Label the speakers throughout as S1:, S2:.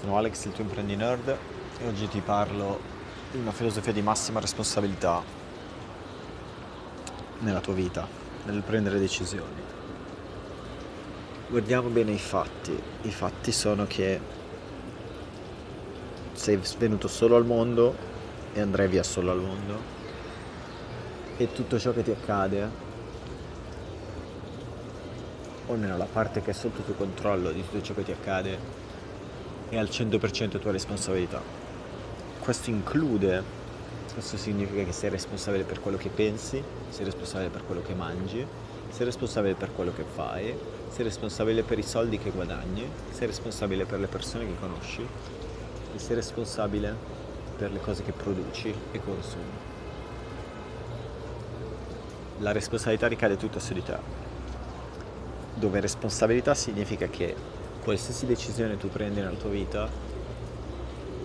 S1: Sono Alex, il tuo imprendi nerd e oggi ti parlo di una filosofia di massima responsabilità nella tua vita, nel prendere decisioni. Guardiamo bene i fatti. I fatti sono che sei venuto solo al mondo e andrai via solo al mondo. E tutto ciò che ti accade o almeno la parte che è sotto tuo controllo di tutto ciò che ti accade è al 100% tua responsabilità. Questo include, questo significa che sei responsabile per quello che pensi, sei responsabile per quello che mangi, sei responsabile per quello che fai, sei responsabile per i soldi che guadagni, sei responsabile per le persone che conosci e sei responsabile per le cose che produci e consumi. La responsabilità ricade tutta su di te dove responsabilità significa che qualsiasi decisione tu prendi nella tua vita,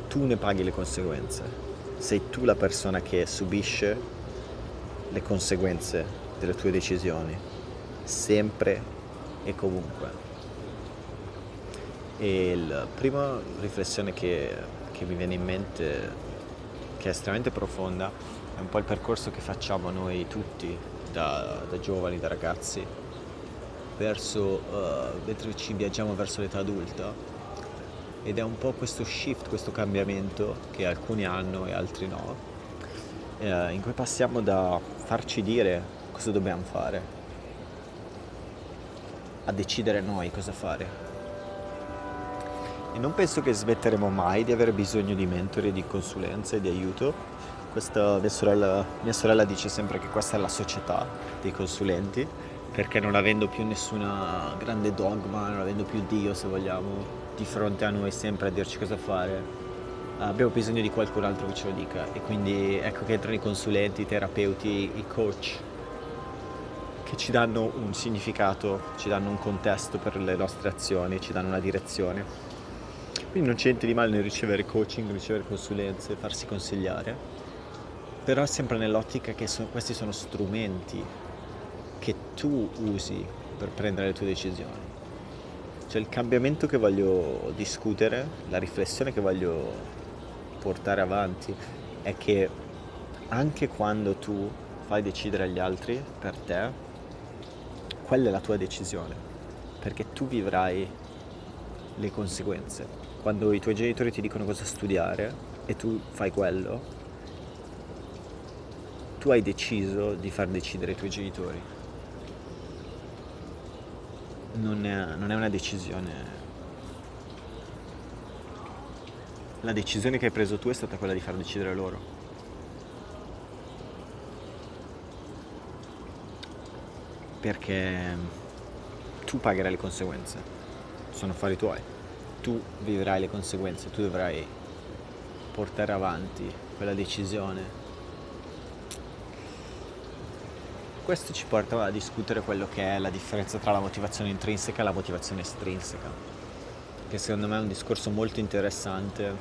S1: tu ne paghi le conseguenze. Sei tu la persona che subisce le conseguenze delle tue decisioni, sempre e comunque. E la prima riflessione che, che mi viene in mente, che è estremamente profonda, è un po' il percorso che facciamo noi tutti da, da giovani, da ragazzi, verso, uh, mentre ci viaggiamo verso l'età adulta ed è un po' questo shift, questo cambiamento che alcuni hanno e altri no, eh, in cui passiamo da farci dire cosa dobbiamo fare a decidere noi cosa fare. E non penso che smetteremo mai di avere bisogno di mentori, di consulenze, di aiuto. Questa, mia, sorella, mia sorella dice sempre che questa è la società dei consulenti perché non avendo più nessuna grande dogma, non avendo più Dio se vogliamo di fronte a noi sempre a dirci cosa fare, abbiamo bisogno di qualcun altro che ce lo dica e quindi ecco che entrano i consulenti, i terapeuti, i coach che ci danno un significato, ci danno un contesto per le nostre azioni, ci danno una direzione. Quindi non c'è niente di male nel ricevere coaching, ricevere consulenze, farsi consigliare, però sempre nell'ottica che so, questi sono strumenti che tu usi per prendere le tue decisioni. Cioè il cambiamento che voglio discutere, la riflessione che voglio portare avanti è che anche quando tu fai decidere agli altri per te, quella è la tua decisione, perché tu vivrai le conseguenze. Quando i tuoi genitori ti dicono cosa studiare e tu fai quello, tu hai deciso di far decidere i tuoi genitori non è, non è una decisione. La decisione che hai preso tu è stata quella di far decidere loro. Perché tu pagherai le conseguenze, sono affari tuoi. Tu vivrai le conseguenze, tu dovrai portare avanti quella decisione Questo ci porta a discutere quello che è la differenza tra la motivazione intrinseca e la motivazione estrinseca, che secondo me è un discorso molto interessante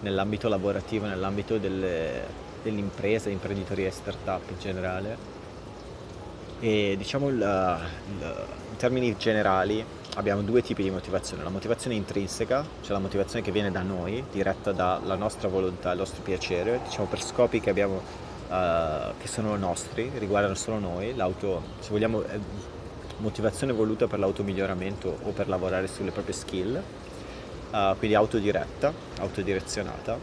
S1: nell'ambito lavorativo, nell'ambito delle, dell'impresa, imprenditoria e startup in generale. E diciamo il, il, in termini generali abbiamo due tipi di motivazione, la motivazione intrinseca, cioè la motivazione che viene da noi, diretta dalla nostra volontà, il nostro piacere, diciamo per scopi che abbiamo uh, che sono nostri, riguardano solo noi, l'auto, se vogliamo, motivazione voluta per l'automiglioramento o per lavorare sulle proprie skill, uh, quindi autodiretta, autodirezionata,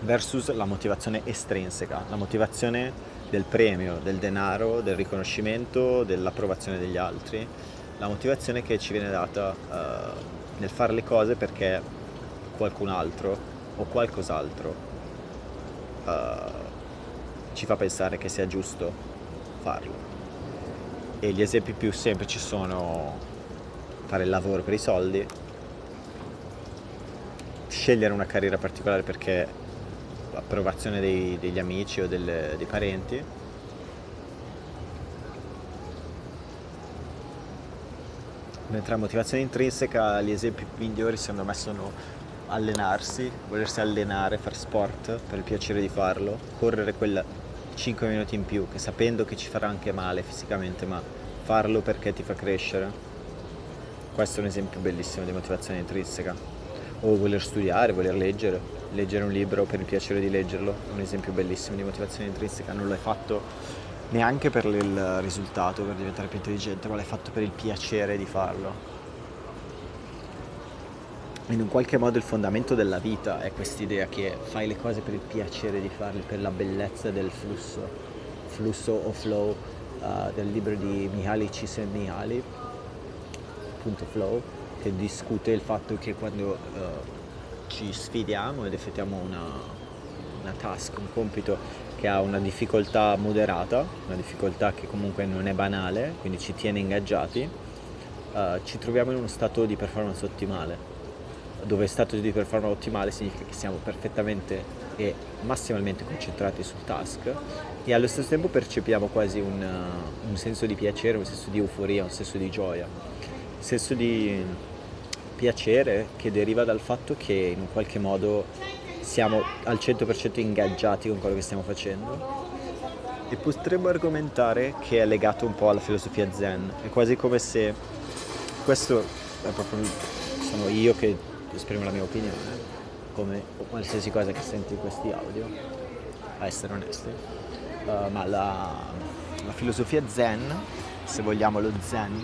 S1: versus la motivazione estrinseca, la motivazione del premio, del denaro, del riconoscimento, dell'approvazione degli altri, la motivazione che ci viene data uh, nel fare le cose perché qualcun altro o qualcos'altro uh, ci fa pensare che sia giusto farlo. E gli esempi più semplici sono fare il lavoro per i soldi, scegliere una carriera particolare perché l'approvazione dei, degli amici o delle, dei parenti, mentre la motivazione intrinseca, gli esempi migliori secondo me sono allenarsi, volersi allenare, fare sport per il piacere di farlo, correre quella 5 minuti in più, che sapendo che ci farà anche male fisicamente, ma farlo perché ti fa crescere. Questo è un esempio bellissimo di motivazione intrinseca. o voler studiare, voler leggere, leggere un libro per il piacere di leggerlo, un esempio bellissimo di motivazione intrinseca, non l'hai fatto neanche per il risultato, per diventare più intelligente, ma l'hai fatto per il piacere di farlo. In un qualche modo il fondamento della vita è quest'idea che fai le cose per il piacere di farle, per la bellezza del flusso, flusso o flow uh, del libro di Mihaly Csikszentmihalyi, appunto flow, che discute il fatto che quando uh, ci sfidiamo ed effettuiamo una, una task, un compito che ha una difficoltà moderata, una difficoltà che comunque non è banale, quindi ci tiene ingaggiati, uh, ci troviamo in uno stato di performance ottimale dove stato di performance ottimale significa che siamo perfettamente e massimalmente concentrati sul task e allo stesso tempo percepiamo quasi un, un senso di piacere, un senso di euforia, un senso di gioia, un senso di piacere che deriva dal fatto che in un qualche modo siamo al 100% ingaggiati con quello che stiamo facendo. E potremmo argomentare che è legato un po' alla filosofia zen, è quasi come se questo è proprio sono io che esprimo la mia opinione, come qualsiasi cosa che senti in questi audio, a essere onesti. Uh, ma la, la, filosofia zen, se vogliamo lo zen,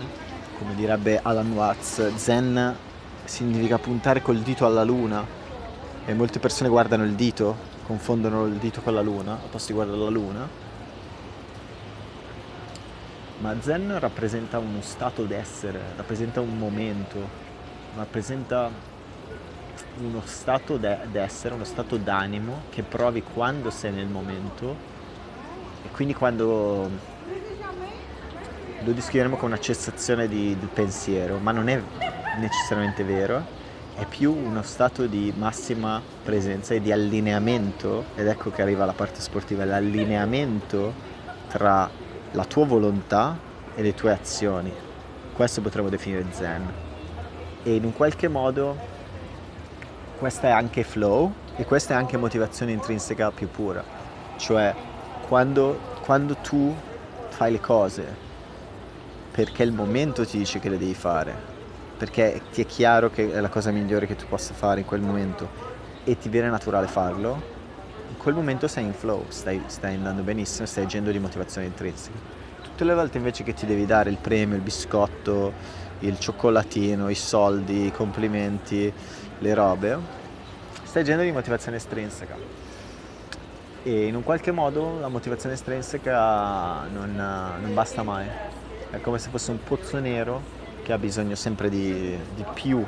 S1: come direbbe Alan Watts, zen significa puntare col dito alla luna e molte persone guardano il dito, confondono il dito con la luna, al posto di guardare la luna. Ma zen rappresenta uno stato d'essere, rappresenta un momento, rappresenta uno stato d'essere, uno stato d'animo che provi quando sei nel momento e quindi quando lo descriveremo come una cessazione di, di pensiero, ma non è necessariamente vero, è più uno stato di massima presenza e di allineamento, ed ecco che arriva la parte sportiva, l'allineamento tra la tua volontà e le tue azioni. Questo potremmo definire zen. E in un qualche modo questa è anche flow e questa è anche motivazione intrinseca più pura. Cioè, quando, quando tu fai le cose perché il momento ti dice che le devi fare, perché ti è chiaro che è la cosa migliore che tu possa fare in quel momento e ti viene naturale farlo, in quel momento sei in flow, stai, stai andando benissimo, stai agendo di motivazione intrinseca. Tutte le volte invece che ti devi dare il premio, il biscotto, il cioccolatino, i soldi, i complimenti, le robe, stai agendo di motivazione estrinseca. E in un qualche modo la motivazione estrinseca non, non basta mai. È come se fosse un pozzo nero che ha bisogno sempre di, di più,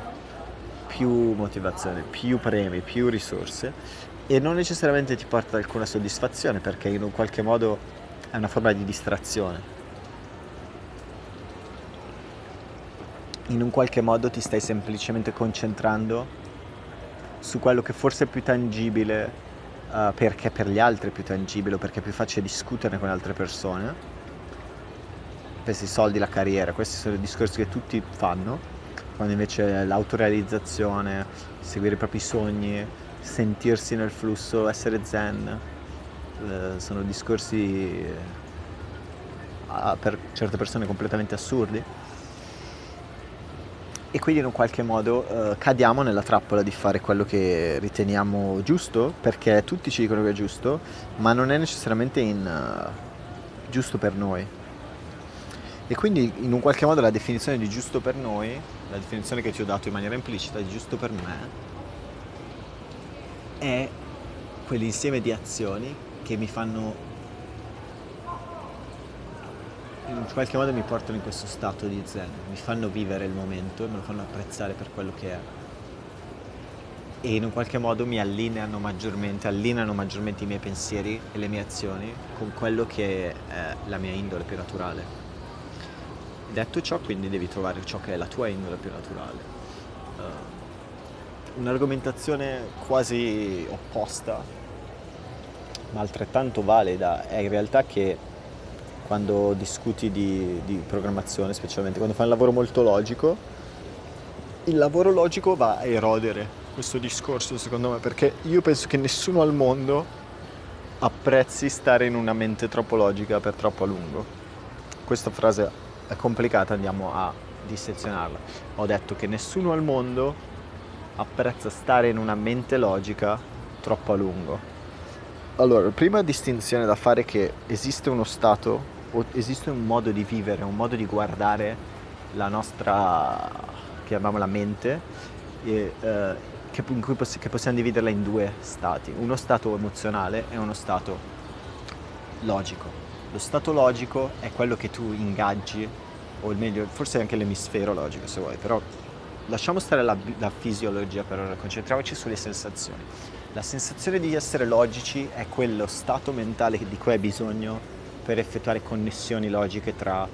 S1: più motivazione, più premi, più risorse e non necessariamente ti porta ad alcuna soddisfazione perché in un qualche modo è una forma di distrazione. In un qualche modo ti stai semplicemente concentrando su quello che forse è più tangibile uh, perché per gli altri è più tangibile o perché è più facile discuterne con altre persone. Pensi i soldi, la carriera, questi sono i discorsi che tutti fanno, quando invece l'autorealizzazione, seguire i propri sogni, sentirsi nel flusso, essere zen, uh, sono discorsi uh, per certe persone completamente assurdi e quindi in un qualche modo uh, cadiamo nella trappola di fare quello che riteniamo giusto perché tutti ci dicono che è giusto ma non è necessariamente in, uh, giusto per noi. E quindi in un qualche modo la definizione di giusto per noi la definizione che ti ho dato in maniera implicita di giusto per me è quell'insieme di azioni che mi fanno in qualche modo mi portano in questo stato di zen, mi fanno vivere il momento e me lo fanno apprezzare per quello che è. E in un qualche modo mi allineano maggiormente, allineano maggiormente i miei pensieri e le mie azioni con quello che è la mia indole più naturale. Detto ciò, quindi devi trovare ciò che è la tua indole più naturale. Uh, un'argomentazione quasi opposta, ma altrettanto valida, è in realtà che quando discuti di, di programmazione, specialmente quando fai un lavoro molto logico, il lavoro logico va a erodere questo discorso secondo me perché io penso che nessuno al mondo apprezzi stare in una mente troppo logica per troppo a lungo. Questa frase è complicata, andiamo a dissezionarla. Ho detto che nessuno al mondo apprezza stare in una mente logica troppo a lungo. Allora, prima distinzione da fare è che esiste uno stato, esiste un modo di vivere, un modo di guardare la nostra, chiamiamola mente, e, eh, che, poss- che possiamo dividerla in due stati, uno stato emozionale e uno stato logico. Lo stato logico è quello che tu ingaggi, o meglio, forse anche l'emisfero logico se vuoi, però lasciamo stare la, la fisiologia per ora, concentriamoci sulle sensazioni. La sensazione di essere logici è quello stato mentale di cui hai bisogno per effettuare connessioni logiche tra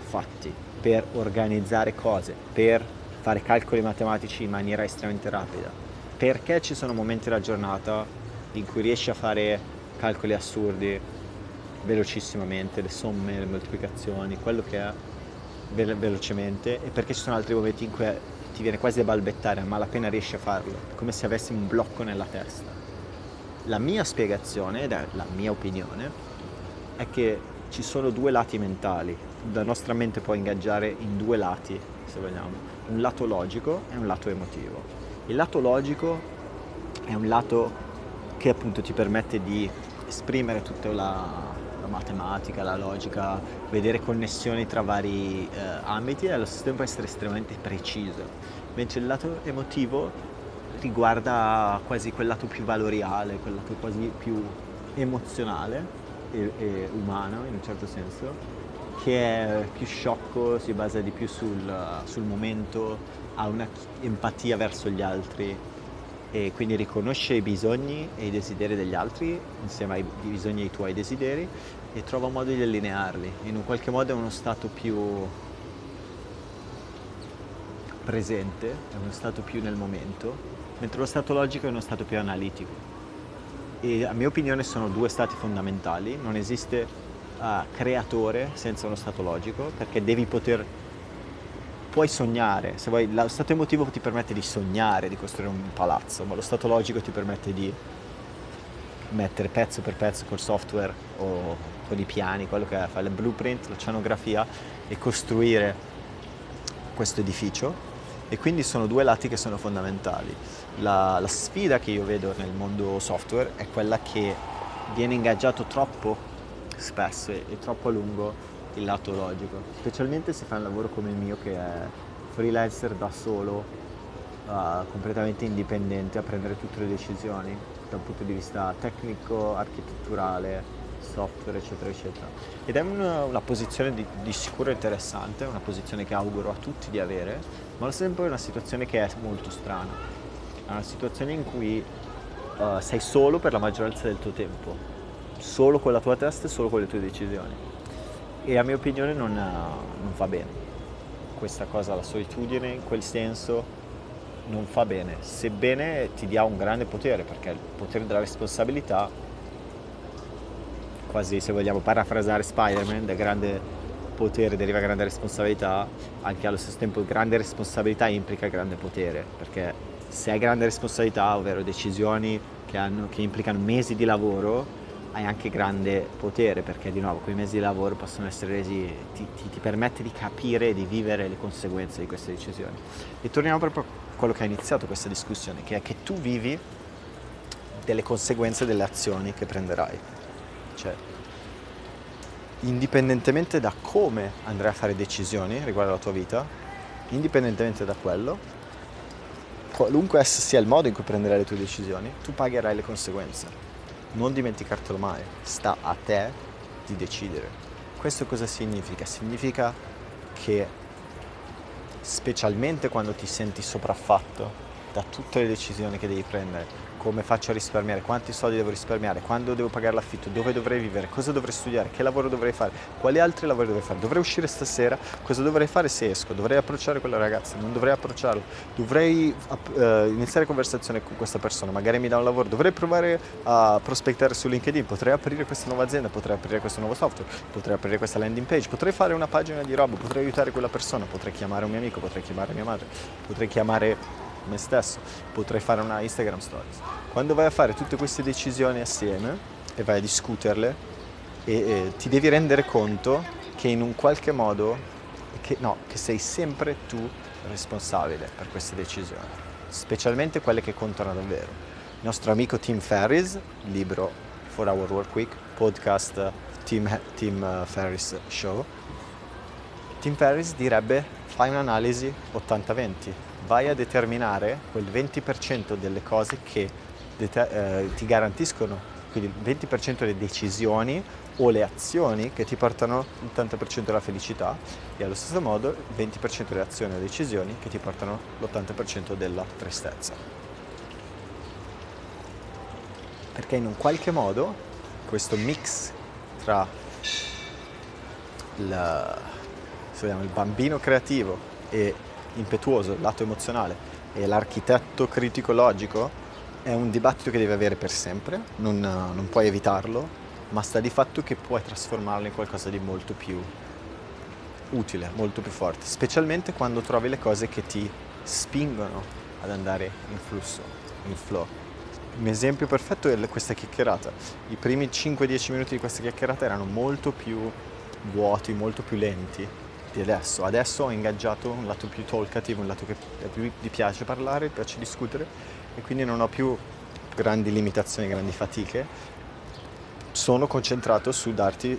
S1: fatti, per organizzare cose, per fare calcoli matematici in maniera estremamente rapida. Perché ci sono momenti della giornata in cui riesci a fare calcoli assurdi velocissimamente, le somme, le moltiplicazioni, quello che è ve- velocemente e perché ci sono altri momenti in cui ti viene quasi a balbettare, a malapena riesci a farlo, come se avessi un blocco nella testa. La mia spiegazione, ed è la mia opinione, è che ci sono due lati mentali. La nostra mente può ingaggiare in due lati, se vogliamo, un lato logico e un lato emotivo. Il lato logico è un lato che appunto ti permette di esprimere tutta la, matematica, la logica, vedere connessioni tra vari eh, ambiti e allo stesso tempo essere estremamente preciso. Mentre il lato emotivo riguarda quasi quel lato più valoriale, quel lato quasi più emozionale e, e umano in un certo senso, che è più sciocco, si basa di più sul, sul momento, ha una empatia verso gli altri e quindi riconosce i bisogni e i desideri degli altri insieme ai bisogni e ai tuoi desideri e trova modo di allinearli. In un qualche modo è uno stato più presente, è uno stato più nel momento, mentre lo stato logico è uno stato più analitico. E a mia opinione sono due stati fondamentali, non esiste uh, creatore senza uno stato logico, perché devi poter puoi sognare, se vuoi, lo stato emotivo ti permette di sognare, di costruire un palazzo, ma lo stato logico ti permette di mettere pezzo per pezzo col software o con i piani, quello che fare il blueprint, l'oceanografia e costruire questo edificio. E quindi sono due lati che sono fondamentali. La, la sfida che io vedo nel mondo software è quella che viene ingaggiato troppo spesso e, e troppo a lungo il lato logico, specialmente se fai un lavoro come il mio che è freelancer da solo, uh, completamente indipendente a prendere tutte le decisioni dal punto di vista tecnico, architetturale, software, eccetera, eccetera. Ed è una, una posizione di, di, sicuro interessante, una posizione che auguro a tutti di avere, ma allo stesso tempo è una situazione che è molto strana. È una situazione in cui uh, sei solo per la maggioranza del tuo tempo, solo con la tua testa e solo con le tue decisioni e a mia opinione non, non va bene. Questa cosa, la solitudine in quel senso non fa bene, sebbene ti dia un grande potere, perché il potere della responsabilità, quasi se vogliamo parafrasare Spider-Man, da grande potere deriva grande responsabilità, anche allo stesso tempo grande responsabilità implica grande potere, perché se hai grande responsabilità, ovvero decisioni che, hanno, che implicano mesi di lavoro, hai anche grande potere perché di nuovo quei mesi di lavoro possono essere resi, ti, ti, ti permette di capire e di vivere le conseguenze di queste decisioni. E torniamo proprio a quello che ha iniziato questa discussione, che è che tu vivi delle conseguenze delle azioni che prenderai. Cioè, indipendentemente da come andrai a fare decisioni riguardo alla tua vita, indipendentemente da quello, qualunque sia il modo in cui prenderai le tue decisioni, tu pagherai le conseguenze non dimenticartelo mai, sta a te di decidere. Questo cosa significa? Significa che specialmente quando ti senti sopraffatto da tutte le decisioni che devi prendere, come faccio a risparmiare, quanti soldi devo risparmiare, quando devo pagare l'affitto, dove dovrei vivere, cosa dovrei studiare, che lavoro dovrei fare, quali altri lavori dovrei fare, dovrei uscire stasera, cosa dovrei fare se esco, dovrei approcciare quella ragazza, non dovrei approcciarla, dovrei uh, iniziare conversazione con questa persona, magari mi dà un lavoro, dovrei provare a prospettare su LinkedIn, potrei aprire questa nuova azienda, potrei aprire questo nuovo software, potrei aprire questa landing page, potrei fare una pagina di roba, potrei aiutare quella persona, potrei chiamare un mio amico, potrei chiamare mia madre, potrei chiamare me stesso, potrei fare una Instagram Stories. Quando vai a fare tutte queste decisioni assieme e vai a discuterle, e, e, ti devi rendere conto che in un qualche modo, che, no, che sei sempre tu responsabile per queste decisioni. specialmente quelle che contano davvero. Il nostro amico Tim Ferris, libro 4 Hour Work Week, podcast Tim, Tim Ferris Show, Tim Ferris direbbe fai un'analisi 80-20, vai a determinare quel 20% delle cose che eh, ti garantiscono, quindi il 20% delle decisioni o le azioni che ti portano l'80% della felicità e allo stesso modo il 20% delle azioni o decisioni che ti portano l'80% della tristezza. Perché in un qualche modo questo mix tra il, il bambino creativo e impetuoso, lato emozionale, e l'architetto critico logico è un dibattito che devi avere per sempre, non, non puoi evitarlo, ma sta di fatto che puoi trasformarlo in qualcosa di molto più utile, molto più forte, specialmente quando trovi le cose che ti spingono ad andare in flusso, in flow. Un esempio perfetto è questa chiacchierata. I primi 5-10 minuti di questa chiacchierata erano molto più vuoti, molto più lenti di adesso. Adesso ho ingaggiato un lato più talkative, un lato che più mi piace parlare, piace discutere e quindi non ho più grandi limitazioni, grandi fatiche sono concentrato su darti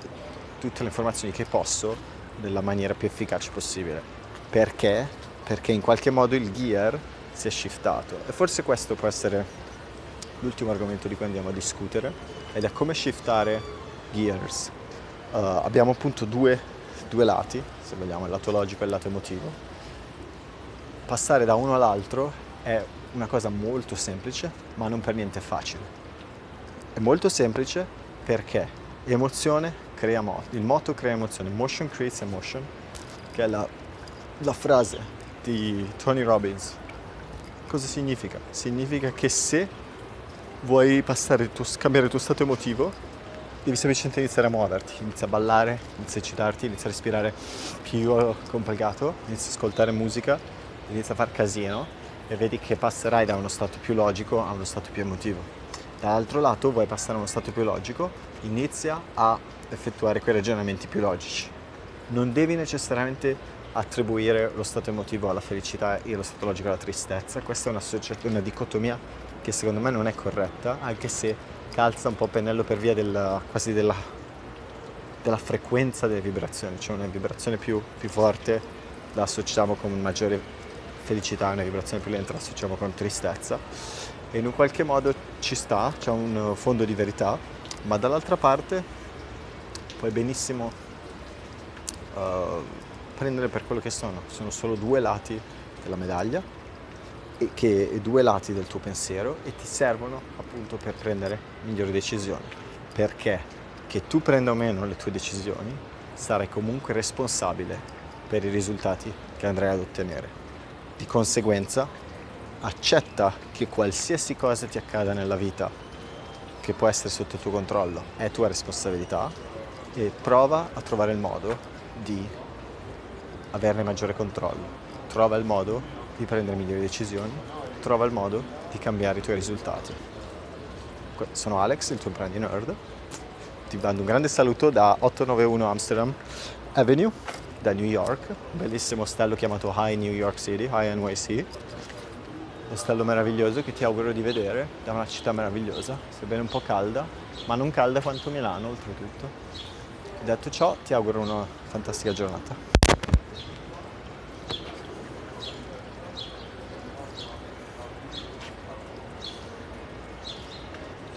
S1: tutte le informazioni che posso nella maniera più efficace possibile. Perché? Perché in qualche modo il gear si è shiftato e forse questo può essere l'ultimo argomento di cui andiamo a discutere ed è come shiftare gears. Uh, abbiamo appunto due, due lati, se vogliamo, il lato logico e il lato emotivo. Passare da uno all'altro è una cosa molto semplice, ma non per niente facile. È molto semplice perché emozione crea moto, il moto crea emozione, motion creates emotion, che è la, la frase di Tony Robbins. Cosa significa? Significa che se vuoi passare il cambiare il tuo stato emotivo, devi semplicemente iniziare a muoverti, inizia a ballare, inizia a eccitarti, inizia a respirare più complicato, inizia a ascoltare musica, inizia a far casino e vedi che passerai da uno stato più logico a uno stato più emotivo. Dall'altro lato vuoi passare a uno stato più logico, inizia a effettuare quei ragionamenti più logici. Non devi necessariamente attribuire lo stato emotivo alla felicità e lo stato logico alla tristezza, questa è una, una dicotomia che secondo me non è corretta, anche se calza un po' pennello per via della, quasi della, della frequenza delle vibrazioni, cioè una vibrazione più, più forte la associamo con maggiore felicità, una vibrazione più lenta la associamo con tristezza. E in un qualche modo ci sta, c'è un fondo di verità, ma dall'altra parte puoi benissimo uh, prendere per quello che sono, sono solo due lati della medaglia che, due lati del tuo pensiero e ti servono appunto per prendere migliori decisioni, perché che tu prenda o meno le tue decisioni sarai comunque responsabile per i risultati che andrai ad ottenere. Di conseguenza accetta che qualsiasi cosa ti accada nella vita, che può essere sotto il tuo controllo, è tua responsabilità e prova a trovare il modo di averne maggiore controllo. Trova il modo di prendere migliori decisioni, trova il modo di cambiare i tuoi risultati. Sono Alex, il tuo brand nerd. Ti mando un grande saluto da 891 Amsterdam Avenue, da New York, un bellissimo ostello chiamato High New York City, High NYC ostello meraviglioso che ti auguro di vedere, da una città meravigliosa, sebbene un po' calda, ma non calda quanto Milano oltretutto. Detto ciò, ti auguro una fantastica giornata.